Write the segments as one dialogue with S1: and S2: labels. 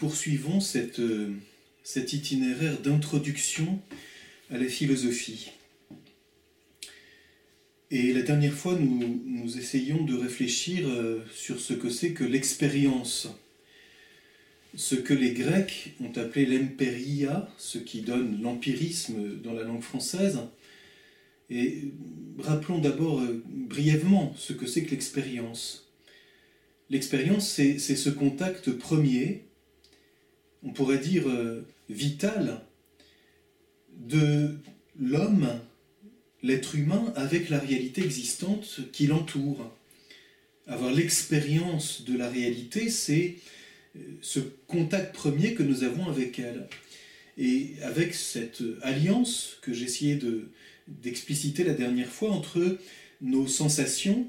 S1: Poursuivons euh, cet itinéraire d'introduction à la philosophie. Et la dernière fois, nous, essayons de réfléchir euh, sur ce que c'est que l'expérience, ce que les Grecs ont appelé l'emperia, ce qui donne l'empirisme dans la langue française. Et rappelons d'abord euh, brièvement ce que c'est que l'expérience. L'expérience, c'est ce contact premier, on pourrait dire euh, vital, de l'homme, l'être humain, avec la réalité existante qui l'entoure. Avoir l'expérience de la réalité, c'est euh, ce contact premier que nous avons avec elle. Et avec cette alliance que j'essayais d'expliciter la dernière fois entre nos sensations,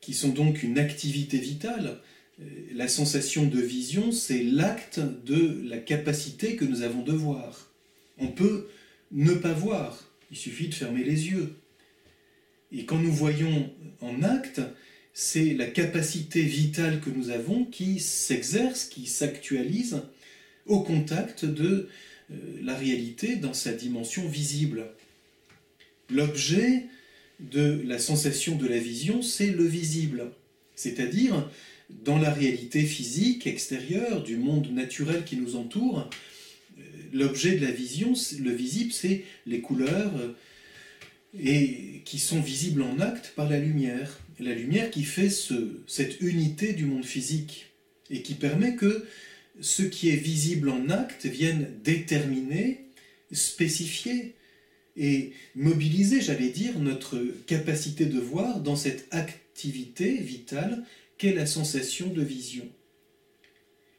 S1: qui sont donc une activité vitale. Euh, la sensation de vision, c'est l'acte de la capacité que nous avons de voir. On peut ne pas voir, il suffit de fermer les yeux. Et quand nous voyons en acte, c'est la capacité vitale que nous avons qui s'exerce, qui s'actualise au contact de euh, la réalité dans sa dimension visible. L'objet de la sensation de la vision, c'est le visible. C'est-à-dire, dans la réalité physique extérieure du monde naturel qui nous entoure, euh, l'objet de la vision, le visible, c'est les couleurs euh, et qui sont visibles en acte par la lumière. La lumière qui fait ce, cette unité du monde physique et qui permet que ce qui est visible en acte vienne déterminer, spécifier et mobiliser, j'allais dire, notre capacité de voir dans cette activité vitale qu'est la sensation de vision.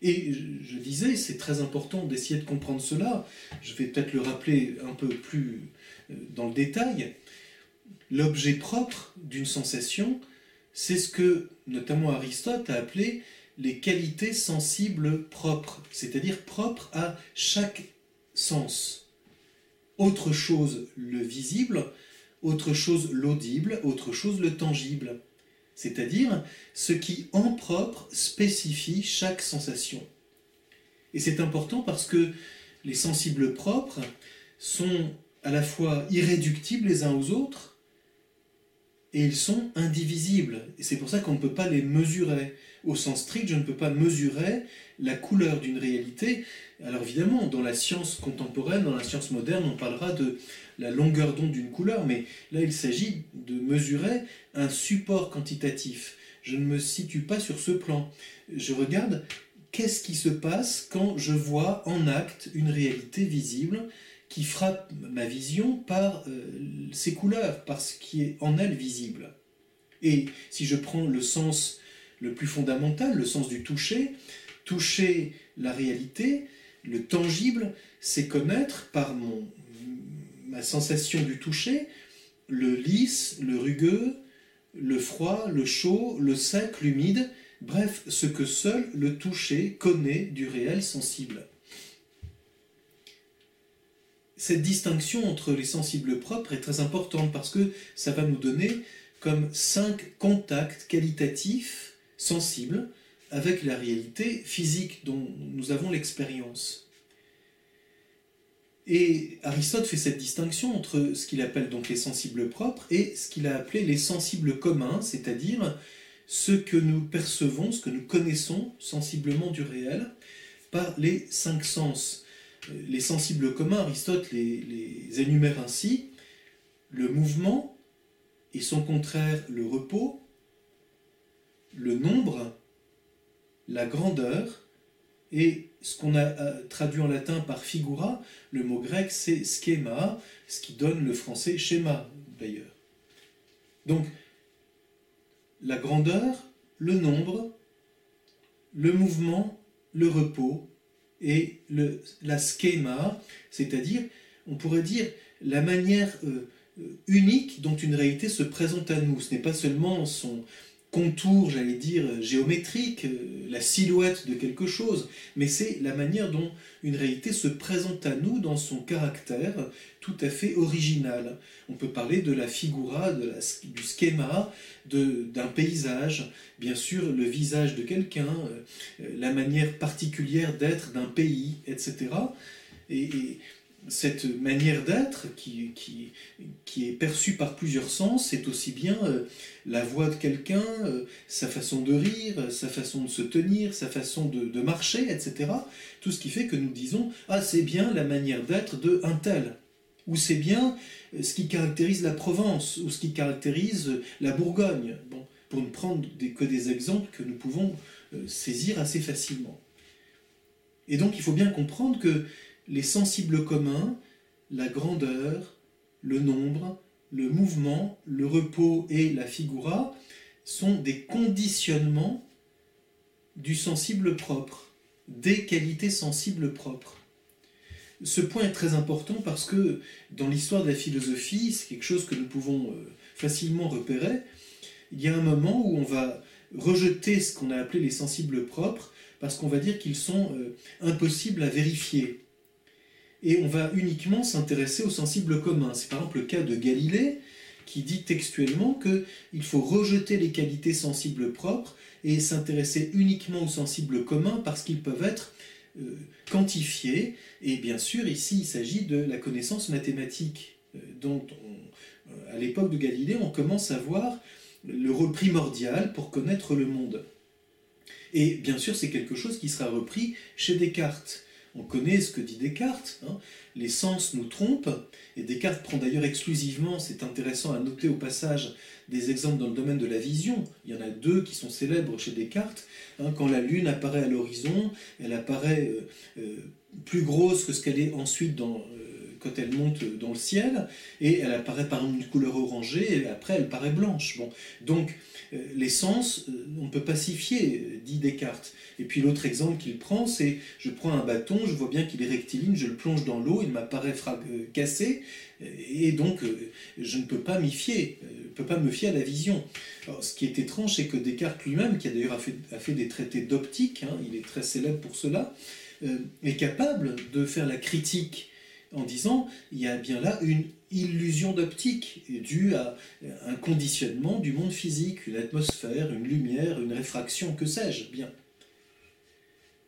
S1: Et je disais, c'est très important d'essayer de comprendre cela. Je vais peut-être le rappeler un peu plus euh, dans le détail. L'objet propre d'une sensation, c'est ce que notamment Aristote a appelé les qualités sensibles propres, c'est-à-dire propres à chaque sens autre chose le visible, autre chose l'audible, autre chose le tangible, c'est-à-dire ce qui en propre spécifie chaque sensation. Et c'est important parce que les sensibles propres sont à la fois irréductibles les uns aux autres et ils sont indivisibles. Et c'est pour ça qu'on ne peut pas les mesurer. Au sens strict, je ne peux pas mesurer la couleur d'une réalité alors évidemment, dans la science contemporaine, dans la science moderne, on parlera de la longueur d'onde d'une couleur, mais là il s'agit de mesurer un support quantitatif. Je ne me situe pas sur ce plan. Je regarde qu'est-ce qui se passe quand je vois en acte une réalité visible qui frappe ma vision par euh, ses couleurs, par ce qui est en elle visible. Et si je prends le sens le plus fondamental, le sens du toucher, toucher la réalité, le tangible, c'est connaître par mon, ma sensation du toucher le lisse, le rugueux, le froid, le chaud, le sec, l'humide, bref, ce que seul le toucher connaît du réel sensible. Cette distinction entre les sensibles propres est très importante parce que ça va nous donner comme cinq contacts qualitatifs sensibles avec la réalité physique dont nous avons l'expérience. Et Aristote fait cette distinction entre ce qu'il appelle donc les sensibles propres et ce qu'il a appelé les sensibles communs, c'est-à-dire ce que nous percevons, ce que nous connaissons sensiblement du réel par les cinq sens. Les sensibles communs, Aristote les, les énumère ainsi le mouvement et son contraire le repos, le nombre, la grandeur et ce qu'on a euh, traduit en latin par figura, le mot grec c'est schema, ce qui donne le français schéma d'ailleurs. Donc, la grandeur, le nombre, le mouvement, le repos et la schéma, c'est-à-dire, on pourrait dire, la manière euh, euh, unique dont une réalité se présente à nous. Ce n'est pas seulement son, contour, j'allais dire, géométrique, euh, la silhouette de quelque chose, mais c'est la manière dont une réalité se présente à nous dans son caractère tout à fait original. On peut parler de la figura, du schéma, d'un paysage, bien sûr le visage de quelqu'un, euh, la manière particulière d'être d'un pays, etc. et cette manière d'être qui, qui, est perçue par plusieurs sens, c'est aussi bien euh, la voix de quelqu'un, euh, sa façon de rire, sa façon de se tenir, sa façon de, marcher, etc. Tout ce qui fait que nous disons Ah, c'est bien la manière d'être de un tel, ou c'est bien euh, ce qui caractérise la Provence, ou ce qui caractérise la Bourgogne. Bon, pour ne prendre que des exemples que nous pouvons saisir assez facilement. Et donc il faut bien comprendre que les sensibles communs, la grandeur, le nombre, le mouvement, le repos et la figura sont des conditionnements du sensible propre, des qualités sensibles propres. Ce point est très important parce que dans l'histoire de la philosophie, c'est quelque chose que nous pouvons euh, facilement repérer, il y a un moment où on va rejeter ce qu'on a appelé les sensibles propres parce qu'on va dire qu'ils sont euh, impossibles à vérifier et on va uniquement s'intéresser aux sensibles communs. C'est par exemple le cas de Galilée, qui dit textuellement qu'il faut rejeter les qualités sensibles propres et s'intéresser uniquement aux sensibles communs parce qu'ils peuvent être euh, quantifiés. Et bien sûr, ici, il s'agit de la connaissance mathématique, euh, dont euh, à l'époque de Galilée, on commence à voir le rôle primordial pour connaître le monde. Et bien sûr, c'est quelque chose qui sera repris chez Descartes. On connaît ce que dit Descartes. Hein. Les sens nous trompent. Et Descartes prend d'ailleurs exclusivement, c'est intéressant à noter au passage, des exemples dans le domaine de la vision. Il y en a deux qui sont célèbres chez Descartes. Hein. quand la Lune apparaît à l'horizon, elle apparaît euh, euh, plus grosse que ce qu'elle est ensuite dans, quand elle monte dans le ciel, et elle apparaît par une couleur orangée, et après elle paraît blanche. Bon. Donc les sens, on peut pacifier, dit Descartes. Et puis l'autre exemple qu'il prend, c'est je prends un bâton, je vois bien qu'il est rectiligne, je le plonge dans l'eau, il m'apparaît euh, cassé, et donc euh, je ne peux pas m'y fier, euh, je ne peux pas me fier à la vision. Alors, ce qui est étrange, c'est que Descartes lui-même, qui a d'ailleurs fait, des traités d'optique, hein, il est très célèbre pour cela, est capable de faire la critique en disant il y a bien là une illusion d'optique due à un conditionnement du monde physique, une atmosphère, une lumière, une réfraction, que sais-je bien.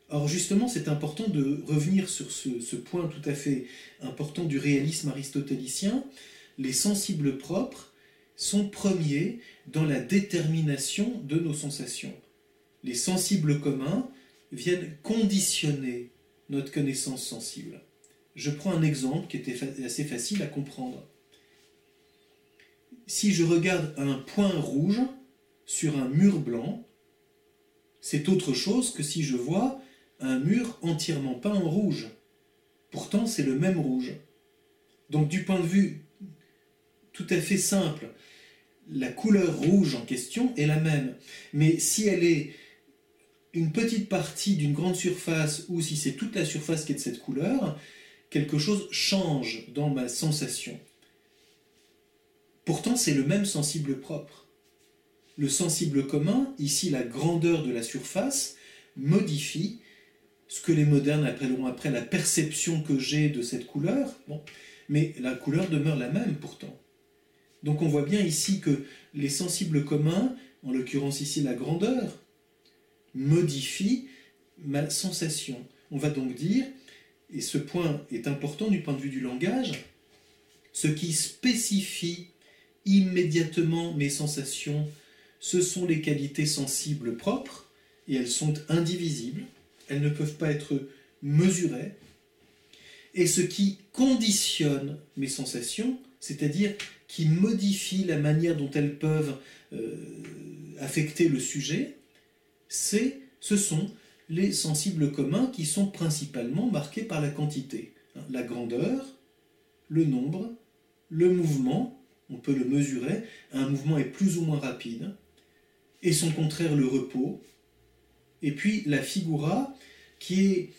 S1: Or justement, c'est important de revenir sur ce, point tout à fait important du réalisme aristotélicien. Les sensibles propres sont premiers dans la détermination de nos sensations. Les sensibles communs viennent conditionner notre connaissance sensible. Je prends un exemple qui était assez facile à comprendre. Si je regarde un point rouge sur un mur blanc, c'est autre chose que si je vois un mur entièrement peint en rouge. Pourtant, c'est le même rouge. Donc, du point de vue tout à fait simple, la couleur rouge en question est la même. Mais si elle est une petite partie d'une grande surface ou si c'est toute la surface qui est de cette couleur, quelque chose change dans ma sensation. Pourtant, c'est le même sensible propre. Le sensible commun, ici la grandeur de la surface, modifie ce que les modernes appelleront après la perception que j'ai de cette couleur, mais la couleur demeure la même pourtant. Donc on voit bien ici que les sensibles communs, en l'occurrence ici la grandeur, modifient ma sensation. On va donc dire, et ce point est important du point de vue du langage, ce qui spécifie immédiatement mes sensations, ce sont les qualités sensibles propres, et elles sont indivisibles elles ne peuvent pas être mesurées. Et ce qui conditionne mes sensations, c'est-à-dire qui modifie la manière dont elles peuvent euh, affecter le sujet, c'est, ce sont les sensibles communs qui sont principalement marqués par la quantité. La grandeur, le nombre, le mouvement, on peut le mesurer, un mouvement est plus ou moins rapide, et son contraire le repos, et puis la figura, qui est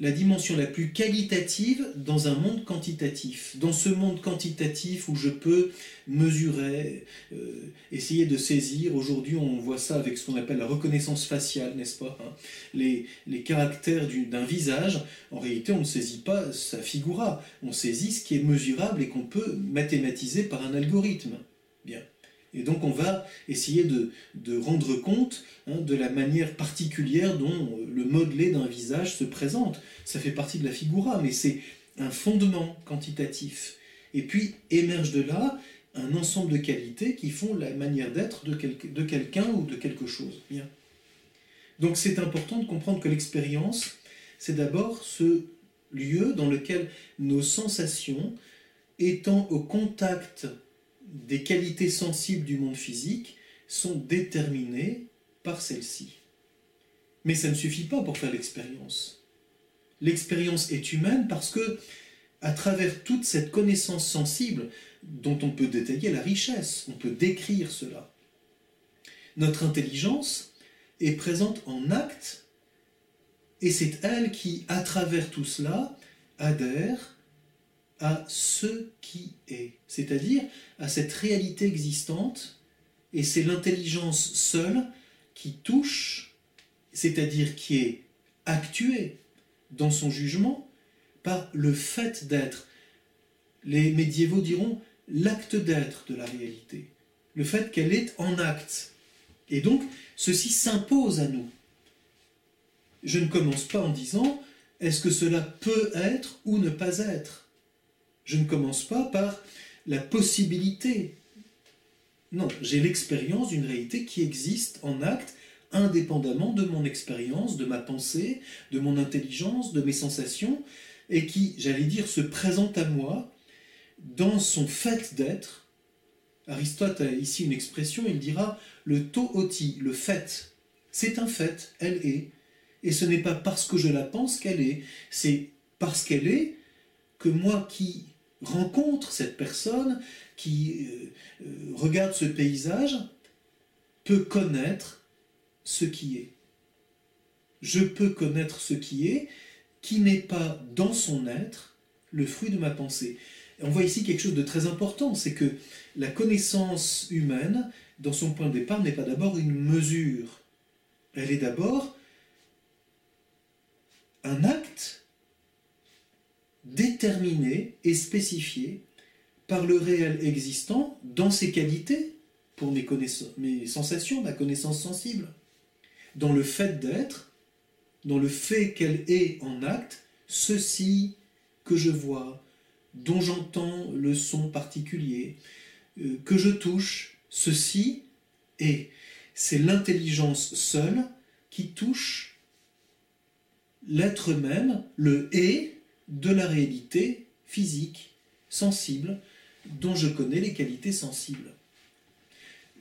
S1: la dimension la plus qualitative dans un monde quantitatif. Dans ce monde quantitatif où je peux mesurer, euh, essayer de saisir, aujourd'hui on voit ça avec ce qu'on appelle la reconnaissance faciale, n'est-ce pas hein les, les, caractères d'un visage, en réalité on ne saisit pas sa figura, on saisit ce qui est mesurable et qu'on peut mathématiser par un algorithme. Bien. Et donc on va essayer de, rendre compte hein, de la manière particulière dont le modelé d'un visage se présente. Ça fait partie de la figura, mais c'est un fondement quantitatif. Et puis émerge de là un ensemble de qualités qui font la manière d'être de, de quelqu'un ou de quelque chose. Bien. Donc c'est important de comprendre que l'expérience, c'est d'abord ce lieu dans lequel nos sensations, étant au contact des qualités sensibles du monde physique sont déterminées par celles-ci. Mais ça ne suffit pas pour faire l'expérience. L'expérience est humaine parce que, à travers toute cette connaissance sensible, dont on peut détailler la richesse, on peut décrire cela, notre intelligence est présente en acte, et c'est elle qui, à travers tout cela, adhère à ce qui est, c'est-à-dire à cette réalité existante, et c'est l'intelligence seule qui touche, c'est-à-dire qui est actuée dans son jugement par le fait d'être. Les médiévaux diront l'acte d'être de la réalité, le fait qu'elle est en acte. Et donc, ceci s'impose à nous. Je ne commence pas en disant est-ce que cela peut être ou ne pas être? Je ne commence pas par la possibilité. Non, j'ai l'expérience d'une réalité qui existe en acte indépendamment de mon expérience, de ma pensée, de mon intelligence, de mes sensations, et qui, j'allais dire, se présente à moi dans son fait d'être. Aristote a ici une expression, il dira le to oti, le fait. C'est un fait, elle est. Et ce n'est pas parce que je la pense qu'elle est, c'est parce qu'elle est que moi qui rencontre cette personne, qui euh, euh, regarde ce paysage, peut connaître ce qui est. Je peux connaître ce qui est, qui n'est pas dans son être le fruit de ma pensée. on voit ici quelque chose de très important, c'est que la connaissance humaine, dans son point de départ, n'est pas d'abord une mesure. Elle est d'abord un acte déterminé et spécifié par le réel existant dans ses qualités, pour mes, sensations, ma connaissance sensible, dans le fait d'être, dans le fait qu'elle est en acte, ceci que je vois, dont j'entends le son particulier, euh, que je touche, ceci est. C'est l'intelligence seule qui touche l'être même, le est, de la réalité physique, sensible, dont je connais les qualités sensibles.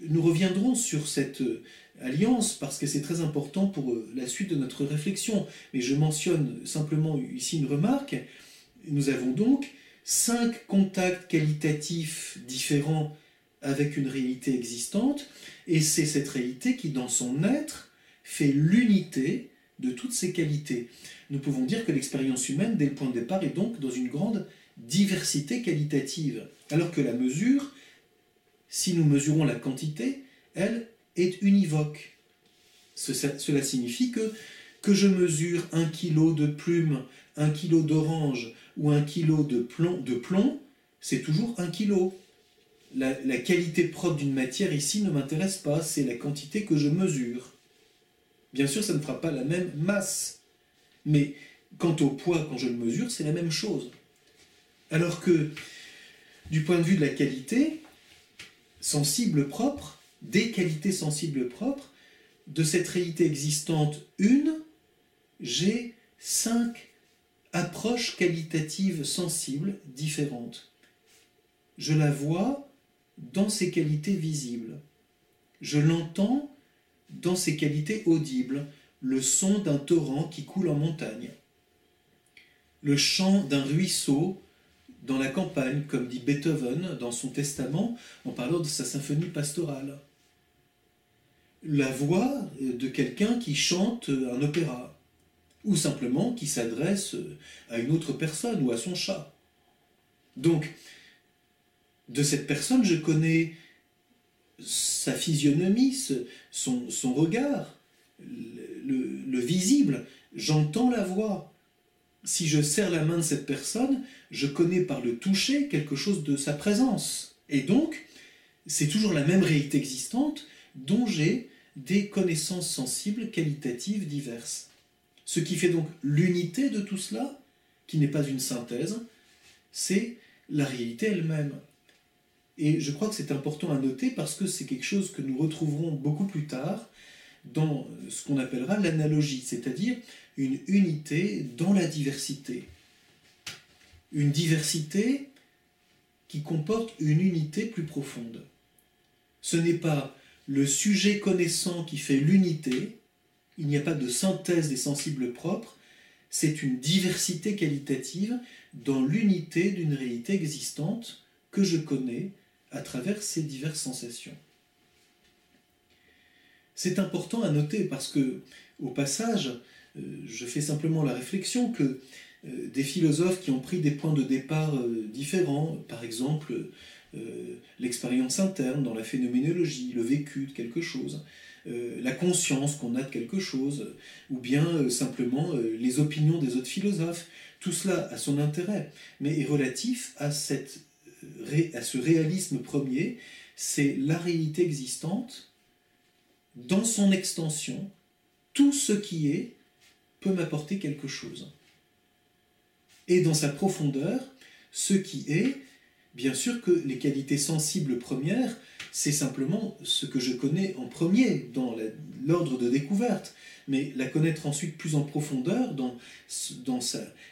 S1: Nous reviendrons sur cette euh, alliance parce que c'est très important pour euh, la suite de notre réflexion. Mais je mentionne simplement ici une remarque. Nous avons donc cinq contacts qualitatifs différents avec une réalité existante, et c'est cette réalité qui, dans son être, fait l'unité de toutes ces qualités nous pouvons dire que l'expérience humaine, dès le point de départ, est donc dans une grande diversité qualitative, alors que la mesure, si nous mesurons la quantité, elle est univoque. Cela signifie que que je mesure un kilo de plumes, un kilo d'orange ou un kilo de plomb, c'est toujours un kilo. La qualité propre d'une matière ici ne m'intéresse pas, c'est la quantité que je mesure. Bien sûr, ça ne fera pas la même masse, mais quant au poids, quand je le mesure, c'est la même chose. Alors que, du point de vue de la qualité, sensible propre, des qualités sensibles propres, de cette réalité existante une, j'ai cinq approches qualitatives sensibles différentes. Je la vois dans ses qualités visibles. Je l'entends dans ses qualités audibles le son d'un torrent qui coule en montagne, le chant d'un ruisseau dans la campagne, comme dit Beethoven dans son testament en parlant de sa symphonie pastorale, la voix de quelqu'un qui chante un opéra, ou simplement qui s'adresse à une autre personne ou à son chat. Donc, de cette personne, je connais sa physionomie, son, regard, le, le visible, j'entends la voix. Si je serre la main de cette personne, je connais par le toucher quelque chose de sa présence. Et donc, c'est toujours la même réalité existante dont j'ai des connaissances sensibles qualitatives diverses. Ce qui fait donc l'unité de tout cela, qui n'est pas une synthèse, c'est la réalité elle-même. Et je crois que c'est important à noter parce que c'est quelque chose que nous retrouverons beaucoup plus tard dans ce qu'on appellera l'analogie, c'est-à-dire une unité dans la diversité. Une diversité qui comporte une unité plus profonde. Ce n'est pas le sujet connaissant qui fait l'unité, il n'y a pas de synthèse des sensibles propres, c'est une diversité qualitative dans l'unité d'une réalité existante que je connais à travers ces diverses sensations. C'est important à noter parce que, au passage, euh, je fais simplement la réflexion que euh, des philosophes qui ont pris des points de départ euh, différents, par exemple l'expérience interne dans la phénoménologie, le vécu de quelque chose, la conscience qu'on a de quelque chose, ou bien simplement les opinions des autres philosophes, tout cela a son intérêt, mais est relatif à cette à ce réalisme premier, c'est la réalité existante, dans son extension, tout ce qui est peut m'apporter quelque chose. Et dans sa profondeur, ce qui est, bien sûr que les qualités sensibles premières, c'est simplement ce que je connais en premier dans l'ordre de découverte, mais la connaître ensuite plus en profondeur dans, dans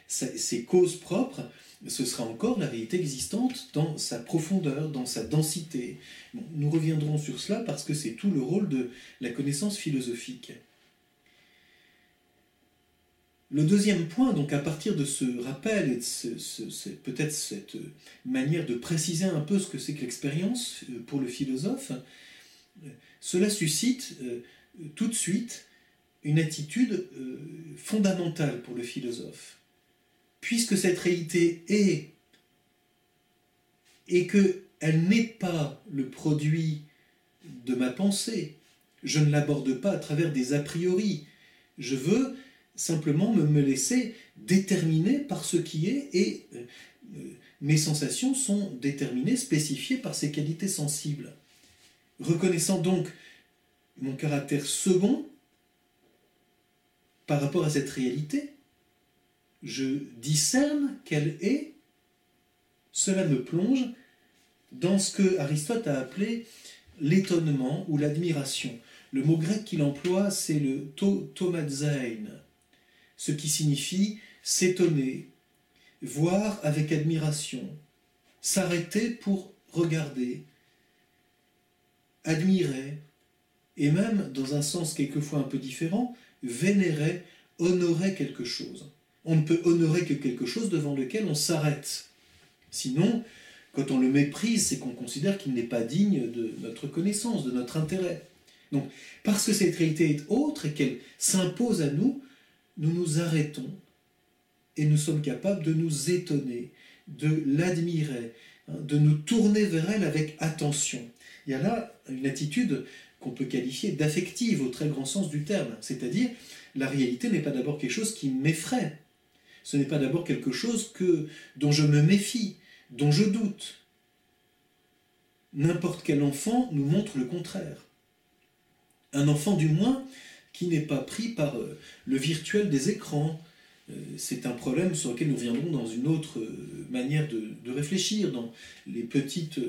S1: ses causes propres, ce sera encore la réalité existante dans sa profondeur, dans sa densité. nous reviendrons sur cela parce que c'est tout le rôle de la connaissance philosophique. Le deuxième point, donc à partir de ce rappel et de peut-être cette manière de préciser un peu ce que c'est que l'expérience euh, pour le philosophe, euh, cela suscite euh, tout de suite une attitude fondamentale pour le philosophe puisque cette réalité est et qu'elle n'est pas le produit de ma pensée, je ne l'aborde pas à travers des a priori. Je veux simplement me, laisser déterminer par ce qui est et euh, mes sensations sont déterminées, spécifiées par ces qualités sensibles. Reconnaissant donc mon caractère second par rapport à cette réalité, je discerne qu'elle est, cela me plonge dans ce que Aristote a appelé l'étonnement ou l'admiration. Le mot grec qu'il emploie, c'est le to ce qui signifie s'étonner, voir avec admiration, s'arrêter pour regarder, admirer, et même, dans un sens quelquefois un peu différent, vénérer, honorer quelque chose on ne peut honorer que quelque chose devant lequel on s'arrête. Sinon, quand on le méprise, c'est qu'on considère qu'il n'est pas digne de notre connaissance, de notre intérêt. Donc, parce que cette réalité est autre et qu'elle s'impose à nous, nous nous arrêtons et nous sommes capables de nous étonner, de l'admirer, hein, de nous tourner vers elle avec attention. Il y a là une attitude qu'on peut qualifier d'affective au très grand sens du terme, c'est-à-dire la réalité n'est pas d'abord quelque chose qui m'effraie, ce n'est pas d'abord quelque chose que, dont je me méfie, dont je doute. N'importe quel enfant nous montre le contraire. Un enfant du moins qui n'est pas pris par euh, le virtuel des écrans. Euh, c'est un problème sur lequel nous reviendrons dans une autre euh, manière de, réfléchir, dans les petites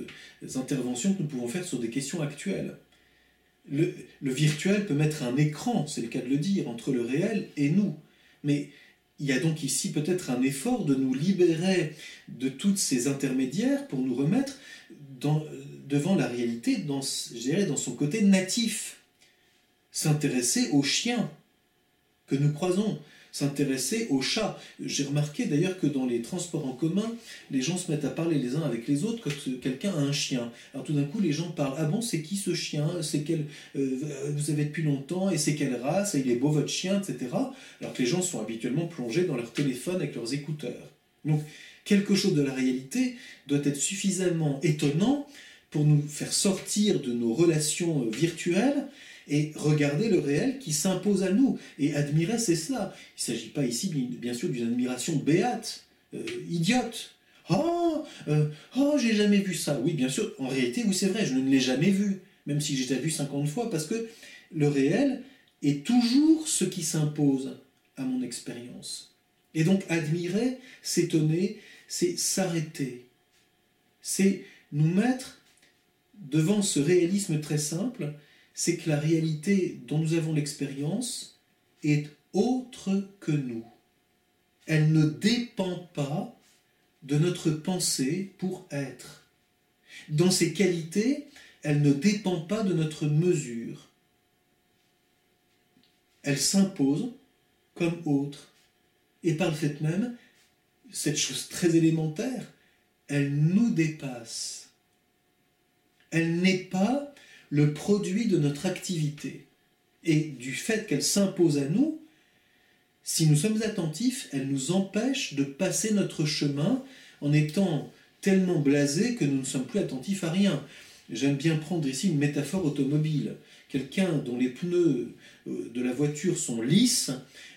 S1: interventions que nous pouvons faire sur des questions actuelles. Le, le virtuel peut mettre un écran, c'est le cas de le dire, entre le réel et nous. Mais il y a donc ici peut-être un effort de nous libérer de toutes ces intermédiaires pour nous remettre devant la réalité, dans, dans son côté natif. S'intéresser aux chiens que nous croisons, s'intéresser au chat. J'ai remarqué d'ailleurs que dans les transports en commun, les gens se mettent à parler les uns avec les autres quand quelqu'un a un chien. Alors tout d'un coup, les gens parlent Ah bon, c'est qui ce chien? C'est quel euh, Vous avez depuis longtemps et c'est quelle race? Et Il est beau votre chien, etc. Alors que les gens sont habituellement plongés dans leur téléphone avec leurs écouteurs. Donc quelque chose de la réalité doit être suffisamment étonnant pour nous faire sortir de nos relations euh, virtuelles et regarder le réel qui s'impose à nous. Et admirer, c'est cela. Il ne s'agit pas ici, bien sûr, d'une admiration béate, euh, idiote. Oh, euh, oh, j'ai jamais vu ça. Oui, bien sûr, en réalité, oui, c'est vrai, je ne l'ai jamais vu, même si j'ai déjà vu 50 fois, parce que le réel est toujours ce qui s'impose à mon expérience. Et donc, admirer, s'étonner, c'est s'arrêter. C'est nous mettre devant ce réalisme très simple c'est que la réalité dont nous avons l'expérience est autre que nous. Elle ne dépend pas de notre pensée pour être. Dans ses qualités, elle ne dépend pas de notre mesure. Elle s'impose comme autre. Et par le fait même, cette chose très élémentaire, elle nous dépasse. Elle n'est pas le produit de notre activité. Et du fait qu'elle s'impose à nous, si nous sommes attentifs, elle nous empêche de passer notre chemin en étant tellement blasés que nous ne sommes plus attentifs à rien. J'aime bien prendre ici une métaphore automobile. Quelqu'un dont les pneus euh, de la voiture sont lisses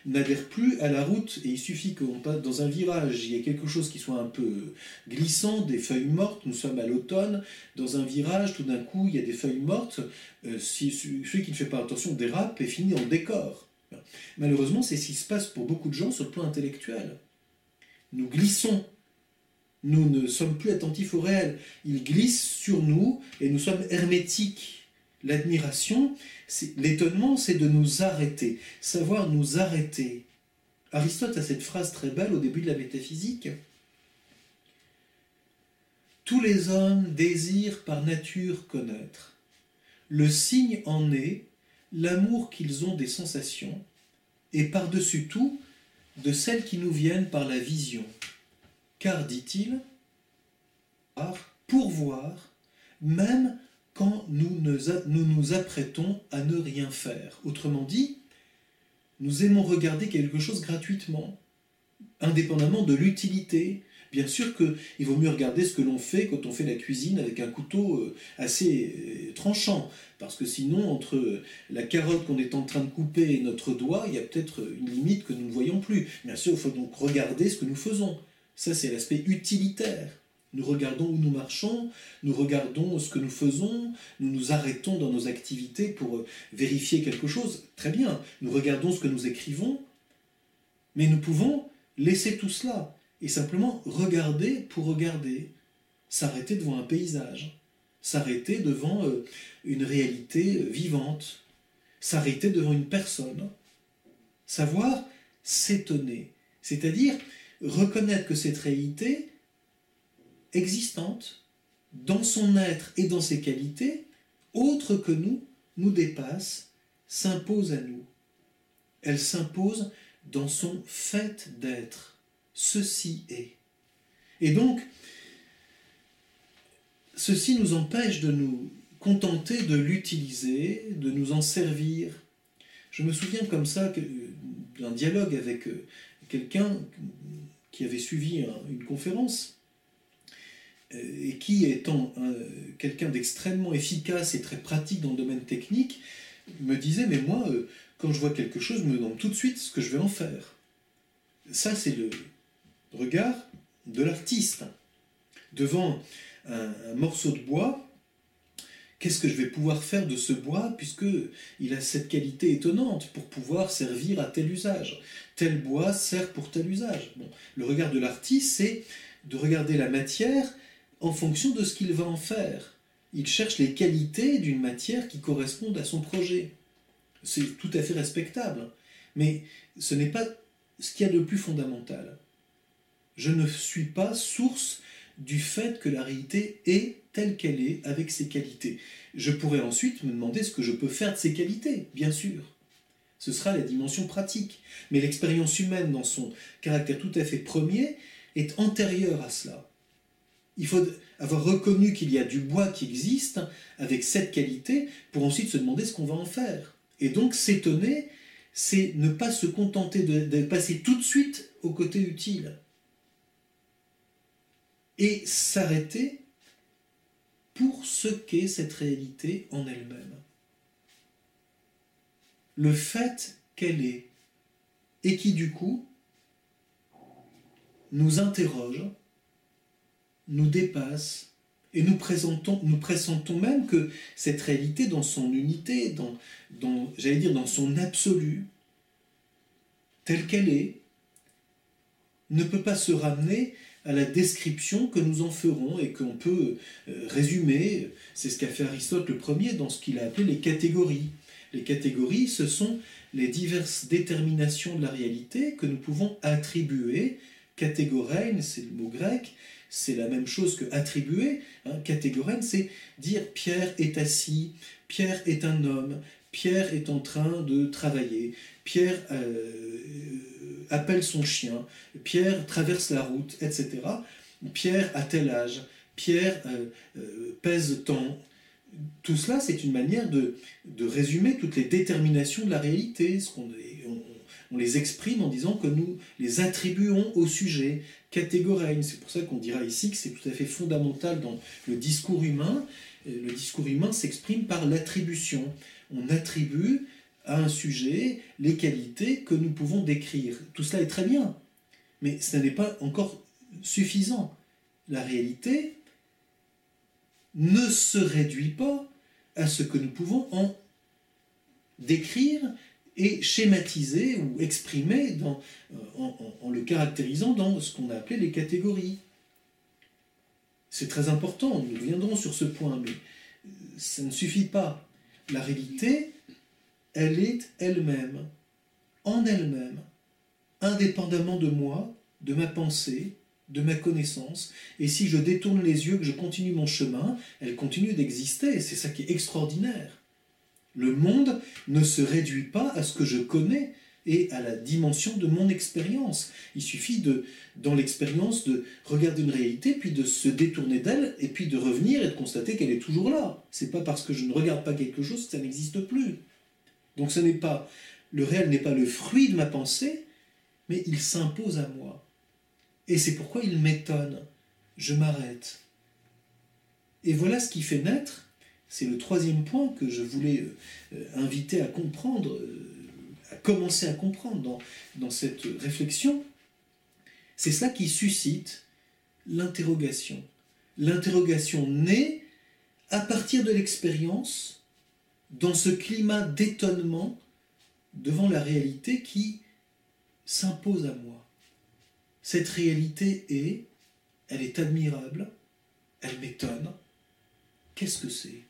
S1: n'adhère plus à la route. Et il suffit qu'on passe dans un virage, il y ait quelque chose qui soit un peu glissant, des feuilles mortes, nous sommes à l'automne, dans un virage, tout d'un coup, il y a des feuilles mortes, euh, celui qui ne fait pas attention dérape et finit le décor. Malheureusement, c'est ce qui se passe pour beaucoup de gens sur le plan intellectuel. Nous glissons, nous ne sommes plus attentifs au réel, il glisse sur nous et nous sommes hermétiques L'admiration, l'étonnement, c'est de nous arrêter, savoir nous arrêter. Aristote a cette phrase très belle au début de la métaphysique. Tous les hommes désirent par nature connaître. Le signe en est l'amour qu'ils ont des sensations, et par-dessus tout, de celles qui nous viennent par la vision. Car, dit-il, pour voir, même quand nous, nous apprêtons à ne rien faire. Autrement dit, nous aimons regarder quelque chose gratuitement, indépendamment de l'utilité. Bien sûr qu'il vaut mieux regarder ce que l'on fait quand on fait la cuisine avec un couteau euh, assez euh, tranchant, parce que sinon, entre la carotte qu'on est en train de couper et notre doigt, il y a peut-être une limite que nous ne voyons plus. Bien sûr, il faut donc regarder ce que nous faisons. Ça, c'est l'aspect utilitaire. Nous regardons où nous marchons, nous regardons ce que nous faisons, nous nous arrêtons dans nos activités pour euh, vérifier quelque chose. Très bien, nous regardons ce que nous écrivons, mais nous pouvons laisser tout cela et simplement regarder pour regarder, s'arrêter devant un paysage, s'arrêter devant euh, une réalité euh, vivante, s'arrêter devant une personne, savoir s'étonner, c'est-à-dire reconnaître que cette réalité existante, dans son être et dans ses qualités, autre que nous, nous dépasse, s'impose à nous. Elle s'impose dans son fait d'être. Ceci est. Et donc, ceci nous empêche de nous contenter de l'utiliser, de nous en servir. Je me souviens comme ça d'un dialogue avec euh, quelqu'un qui avait suivi une conférence euh, et qui, étant quelqu'un d'extrêmement efficace et très pratique dans le domaine technique, me disait, mais moi, euh, quand je vois quelque chose, je me demande tout de suite ce que je vais en faire. Ça, c'est le regard de l'artiste. Devant un, morceau de bois, qu'est-ce que je vais pouvoir faire de ce bois puisqu'il a cette qualité étonnante pour pouvoir servir à tel usage Tel bois sert pour tel usage. Bon, le regard de l'artiste, c'est de regarder la matière en fonction de ce qu'il va en faire. Il cherche les qualités d'une matière qui correspondent à son projet. C'est tout à fait respectable. Mais ce n'est pas ce qu'il y a de plus fondamental. Je ne suis pas source du fait que la réalité est telle qu'elle est avec ses qualités. Je pourrais ensuite me demander ce que je peux faire de ces qualités, bien sûr. Ce sera la dimension pratique. Mais l'expérience humaine, dans son caractère tout à fait premier, est antérieure à cela. Il faut avoir reconnu qu'il y a du bois qui existe avec cette qualité pour ensuite se demander ce qu'on va en faire. Et donc s'étonner, c'est ne pas se contenter de, passer tout de suite au côté utile. Et s'arrêter pour ce qu'est cette réalité en elle-même. Le fait qu'elle est, et qui du coup nous interroge, nous dépasse, et nous, présentons, nous pressentons même que cette réalité, dans son unité, dans, j'allais dire dans son absolu, telle qu'elle est, ne peut pas se ramener à la description que nous en ferons et qu'on peut euh, résumer. C'est ce qu'a fait Aristote le premier dans ce qu'il a appelé les catégories. Les catégories, ce sont les diverses déterminations de la réalité que nous pouvons attribuer. Catégorène, c'est le mot grec, c'est la même chose que attribuer. Hein. Catégorène, c'est dire Pierre est assis, Pierre est un homme, Pierre est en train de travailler, Pierre euh, appelle son chien, Pierre traverse la route, etc. Pierre a tel âge, Pierre euh, euh, pèse tant. Tout cela, c'est une manière de, résumer toutes les déterminations de la réalité. On, les exprime en disant que nous les attribuons au sujet. C'est pour ça qu'on dira ici que c'est tout à fait fondamental dans le discours humain. Le discours humain s'exprime par l'attribution. On attribue à un sujet les qualités que nous pouvons décrire. Tout cela est très bien, mais ce n'est pas encore suffisant. La réalité ne se réduit pas à ce que nous pouvons en décrire et schématiser ou exprimer dans, en, en, le caractérisant dans ce qu'on a appelé les catégories. C'est très important, nous reviendrons sur ce point, mais ça ne suffit pas. La réalité, elle est elle-même, en elle-même, indépendamment de moi, de ma pensée, de ma connaissance. Et si je détourne les yeux, que je continue mon chemin, elle continue d'exister. C'est ça qui est extraordinaire. Le monde ne se réduit pas à ce que je connais et à la dimension de mon expérience. Il suffit de, dans l'expérience, de regarder une réalité, puis de se détourner d'elle, et puis de revenir et de constater qu'elle est toujours là. C'est pas parce que je ne regarde pas quelque chose que ça n'existe plus. Donc ce n'est pas le réel n'est pas le fruit de ma pensée, mais il s'impose à moi. Et c'est pourquoi il m'étonne. Je m'arrête. Et voilà ce qui fait naître, c'est le troisième point que je voulais euh, inviter à comprendre, euh, à commencer à comprendre dans, cette réflexion, c'est cela qui suscite l'interrogation. L'interrogation naît à partir de l'expérience dans ce climat d'étonnement devant la réalité qui s'impose à moi. Cette réalité est, elle est admirable, elle m'étonne. Qu'est-ce que c'est?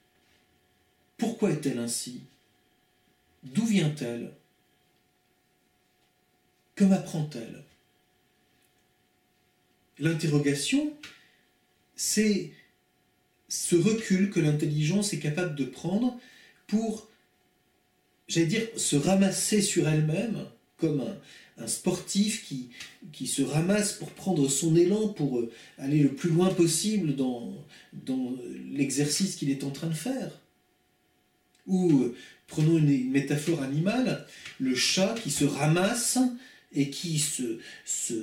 S1: Pourquoi est-elle ainsi? D'où vient-elle? Que m'apprend-elle L'interrogation, c'est ce recul que l'intelligence est capable de prendre pour, j'allais dire, se ramasser sur elle-même, comme un, sportif qui, se ramasse pour prendre son élan, pour euh, aller le plus loin possible dans l'exercice qu'il est en train de faire. Ou, euh, prenons une, métaphore animale, le chat qui se ramasse et qui se, se,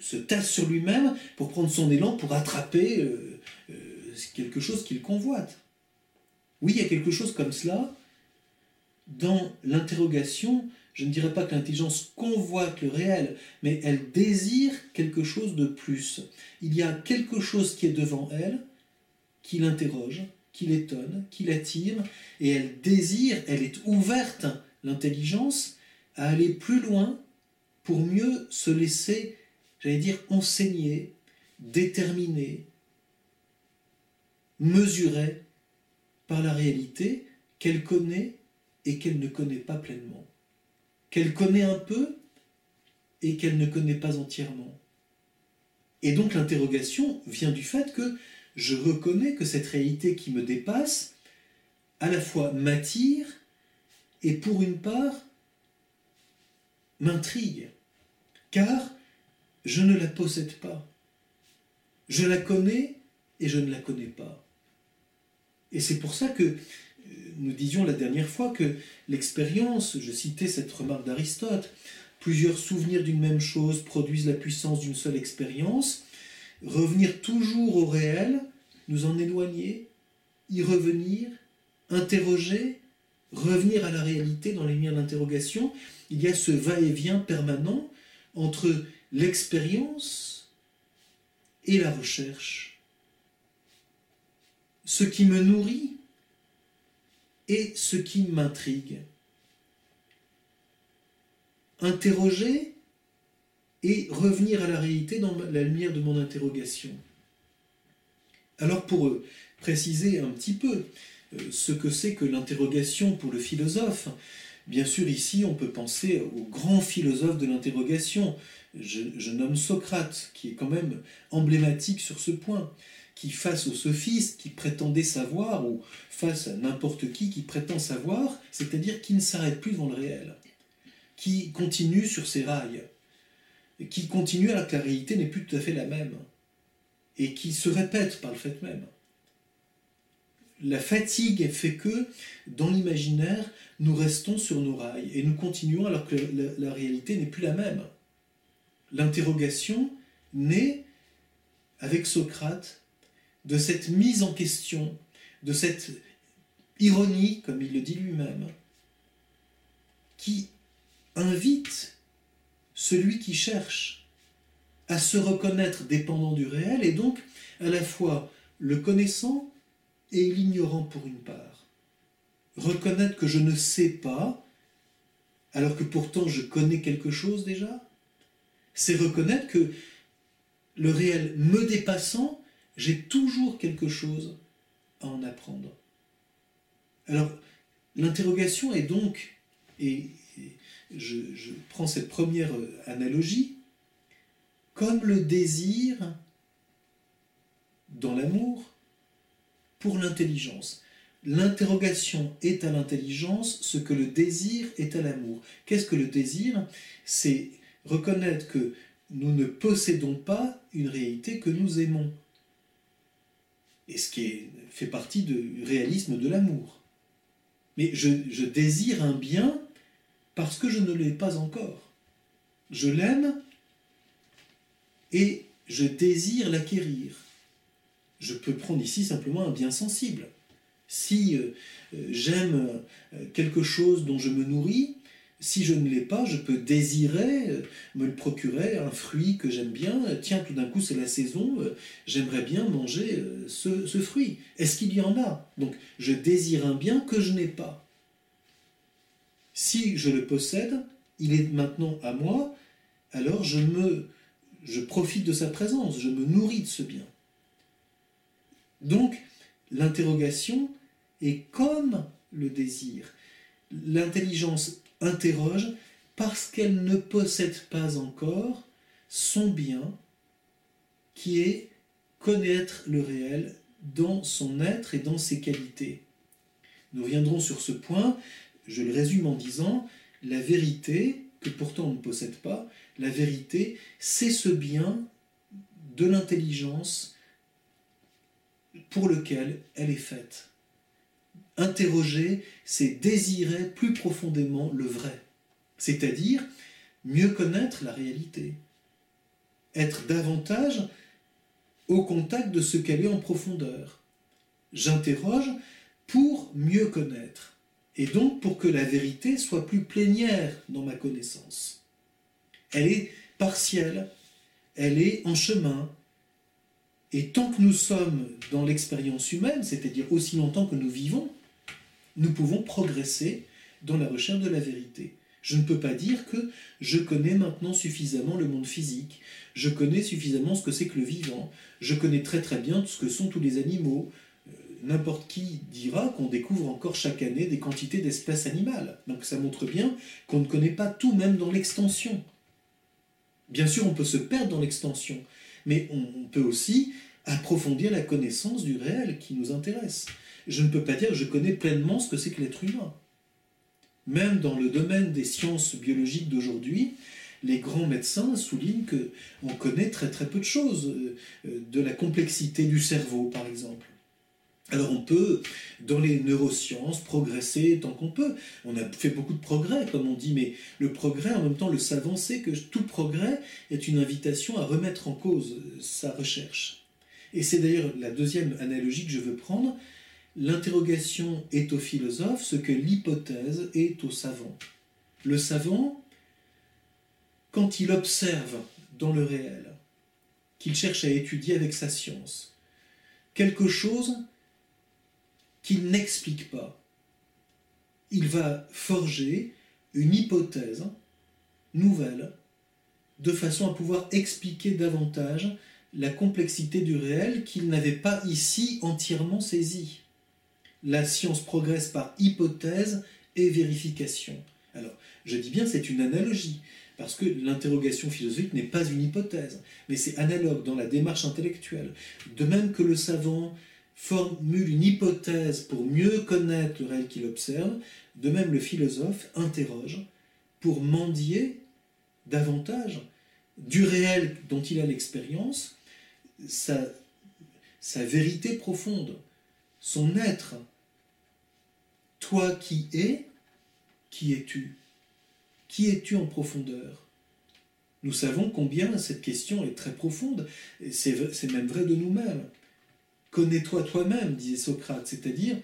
S1: se, tasse sur lui-même pour prendre son élan, pour attraper euh, quelque chose qu'il convoite. Oui, il y a quelque chose comme cela dans l'interrogation. Je ne dirais pas que l'intelligence convoite le réel, mais elle désire quelque chose de plus. Il y a quelque chose qui est devant elle, qui l'interroge, qui l'étonne, qui l'attire, et elle désire, elle est ouverte, l'intelligence, à aller plus loin pour mieux se laisser, j'allais dire, enseigner, déterminer, mesurer par la réalité qu'elle connaît et qu'elle ne connaît pas pleinement. Qu'elle connaît un peu et qu'elle ne connaît pas entièrement. Et donc l'interrogation vient du fait que je reconnais que cette réalité qui me dépasse, à la fois m'attire et pour une part m'intrigue, car je ne la possède pas. Je la connais et je ne la connais pas. Et c'est pour ça que euh, nous disions la dernière fois que l'expérience, je citais cette remarque d'Aristote, plusieurs souvenirs d'une même chose produisent la puissance d'une seule expérience, revenir toujours au réel, nous en éloigner, y revenir, interroger, revenir à la réalité dans les liens d'interrogation, il y a ce va-et-vient permanent entre l'expérience et la recherche. Ce qui me nourrit et ce qui m'intrigue. Interroger et revenir à la réalité dans la lumière de mon interrogation. Alors pour préciser un petit peu euh, ce que c'est que l'interrogation pour le philosophe, bien sûr ici on peut penser au grand philosophe de l'interrogation. Je, nomme Socrate, qui est quand même emblématique sur ce point, qui face aux sophistes qui prétendaient savoir, ou face à n'importe qui qui prétend savoir, c'est-à-dire qui ne s'arrête plus devant le réel, qui continue sur ses rails, qui continue alors que la réalité n'est plus tout à fait la même, et qui se répète par le fait même la fatigue fait que, dans l'imaginaire, nous restons sur nos rails et nous continuons alors que la, réalité n'est plus la même. L'interrogation naît, avec Socrate, de cette mise en question, de cette ironie, comme il le dit lui-même, qui invite celui qui cherche à se reconnaître dépendant du réel et donc à la fois le connaissant et l'ignorant pour une part. Reconnaître que je ne sais pas, alors que pourtant je connais quelque chose déjà, c'est reconnaître que le réel me dépassant, j'ai toujours quelque chose à en apprendre. Alors, l'interrogation est donc, je, prends cette première analogie, comme le désir dans l'amour, pour l'intelligence. L'interrogation est à l'intelligence ce que le désir est à l'amour. Qu'est-ce que le désir? C'est reconnaître que nous ne possédons pas une réalité que nous aimons. Et ce qui fait partie du réalisme de l'amour. Mais je désire un bien parce que je ne l'ai pas encore. Je l'aime et je désire l'acquérir je peux prendre ici simplement un bien sensible. Si euh, euh, j'aime euh, quelque chose dont je me nourris, si je ne l'ai pas, je peux désirer me le procurer, un fruit que j'aime bien. Tiens, tout d'un coup, c'est la saison, j'aimerais bien manger ce, ce fruit. Est-ce qu'il y en a? Donc, je désire un bien que je n'ai pas. Si je le possède, il est maintenant à moi, alors je profite de sa présence, je me nourris de ce bien. Donc, l'interrogation est comme le désir. L'intelligence interroge parce qu'elle ne possède pas encore son bien, qui est connaître le réel dans son être et dans ses qualités. Nous reviendrons sur ce point, je le résume en disant, la vérité, que pourtant on ne possède pas, la vérité, c'est ce bien de l'intelligence pour lequel elle est faite. Interroger, c'est désirer plus profondément le vrai, c'est-à-dire mieux connaître la réalité, être davantage au contact de ce qu'elle est en profondeur. J'interroge pour mieux connaître, et donc pour que la vérité soit plus plénière dans ma connaissance. Elle est partielle, elle est en chemin, et tant que nous sommes dans l'expérience humaine, c'est-à-dire aussi longtemps que nous vivons, nous pouvons progresser dans la recherche de la vérité. Je ne peux pas dire que je connais maintenant suffisamment le monde physique, je connais suffisamment ce que c'est que le vivant, je connais très très bien ce que sont tous les animaux. N'importe qui dira qu'on découvre encore chaque année des quantités d'espèces animales. Donc ça montre bien qu'on ne connaît pas tout, même dans l'extension. Bien sûr, on peut se perdre dans l'extension, mais on, peut aussi approfondir la connaissance du réel qui nous intéresse. Je ne peux pas dire que je connais pleinement ce que c'est que l'être humain. Même dans le domaine des sciences biologiques d'aujourd'hui, les grands médecins soulignent que on connaît très très peu de choses euh, euh, de la complexité du cerveau, par exemple. Alors on peut, dans les neurosciences, progresser tant qu'on peut. On a fait beaucoup de progrès, comme on dit, mais le progrès, en même temps, le savant sait que tout progrès est une invitation à remettre en cause sa recherche. Et c'est d'ailleurs la deuxième analogie que je veux prendre. L'interrogation est au philosophe ce que l'hypothèse est au savant. Le savant, quand il observe dans le réel, qu'il cherche à étudier avec sa science, quelque chose qu'il n'explique pas, il va forger une hypothèse nouvelle de façon à pouvoir expliquer davantage la complexité du réel qu'il n'avait pas ici entièrement saisi. La science progresse par hypothèse et vérification. Alors, je dis bien c'est une analogie, parce que l'interrogation philosophique n'est pas une hypothèse, mais c'est analogue dans la démarche intellectuelle. De même que le savant formule une hypothèse pour mieux connaître le réel qu'il observe, de même le philosophe interroge pour mendier davantage du réel dont il a l'expérience, sa, vérité profonde, son être. Toi qui es, qui es-tu qui es-tu en profondeur? Nous savons combien cette question est très profonde, c'est même vrai de nous-mêmes. Connais-toi toi-même, disait Socrate, c'est-à-dire,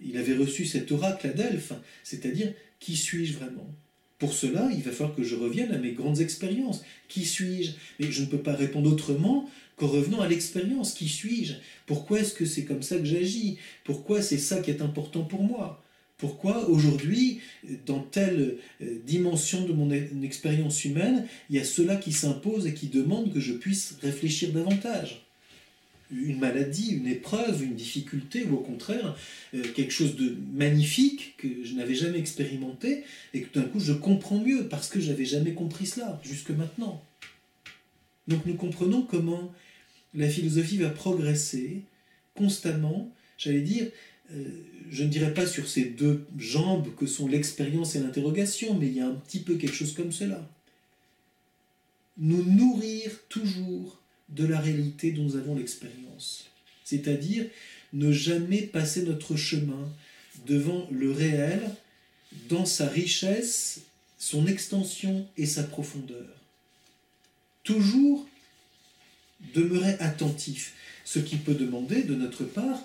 S1: il avait reçu cet oracle à Delphes, c'est-à-dire, qui suis-je vraiment? Pour cela, il va falloir que je revienne à mes grandes expériences. Qui suis-je? Mais je ne peux pas répondre autrement qu'en revenant à l'expérience. Qui suis-je? Pourquoi est-ce que c'est comme ça que j'agis? Pourquoi c'est ça qui est important pour moi? Pourquoi aujourd'hui, dans telle euh, dimension de mon expérience humaine, il y a cela qui s'impose et qui demande que je puisse réfléchir davantage? Une maladie, une épreuve, une difficulté, ou au contraire, euh, quelque chose de magnifique que je n'avais jamais expérimenté et que d'un coup je comprends mieux parce que je n'avais jamais compris cela jusque maintenant. Donc nous comprenons comment la philosophie va progresser constamment, j'allais dire, euh, je ne dirais pas sur ces deux jambes que sont l'expérience et l'interrogation, mais il y a un petit peu quelque chose comme cela. Nous nourrir toujours de la réalité dont nous avons l'expérience. C'est-à-dire ne jamais passer notre chemin devant le réel dans sa richesse, son extension et sa profondeur. Toujours demeurer attentif, ce qui peut demander de notre part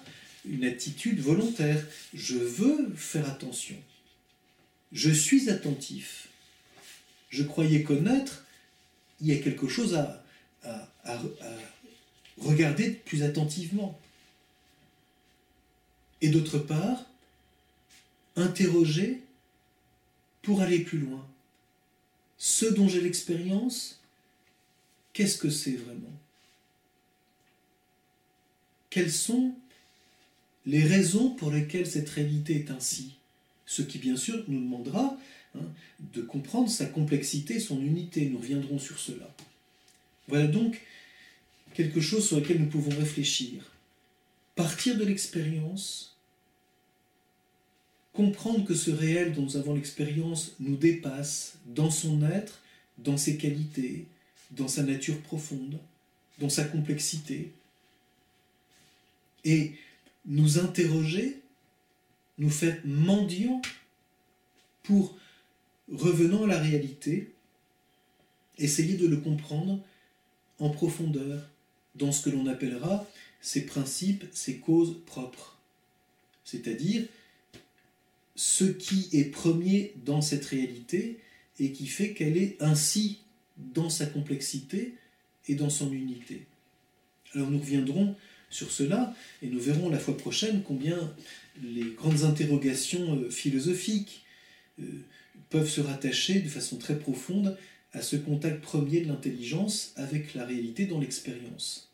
S1: une attitude volontaire. Je veux faire attention. Je suis attentif. Je croyais connaître, il y a quelque chose à, à, regarder plus attentivement. Et d'autre part, interroger pour aller plus loin. Ce dont j'ai l'expérience, qu'est-ce que c'est vraiment? Quels sont les raisons pour lesquelles cette réalité est ainsi? Ce qui, bien sûr, nous demandera hein, de comprendre sa complexité, son unité. Nous reviendrons sur cela. Voilà donc quelque chose sur lequel nous pouvons réfléchir. Partir de l'expérience, comprendre que ce réel dont nous avons l'expérience nous dépasse dans son être, dans ses qualités, dans sa nature profonde, dans sa complexité. Et nous interroger, nous faire mendiants pour, revenant à la réalité, essayer de le comprendre en profondeur dans ce que l'on appellera ses principes, ses causes propres. C'est-à-dire ce qui est premier dans cette réalité et qui fait qu'elle est ainsi dans sa complexité et dans son unité. Alors nous reviendrons sur cela, et nous verrons la fois prochaine combien les grandes interrogations euh, philosophiques euh, peuvent se rattacher de façon très profonde à ce contact premier de l'intelligence avec la réalité dans l'expérience.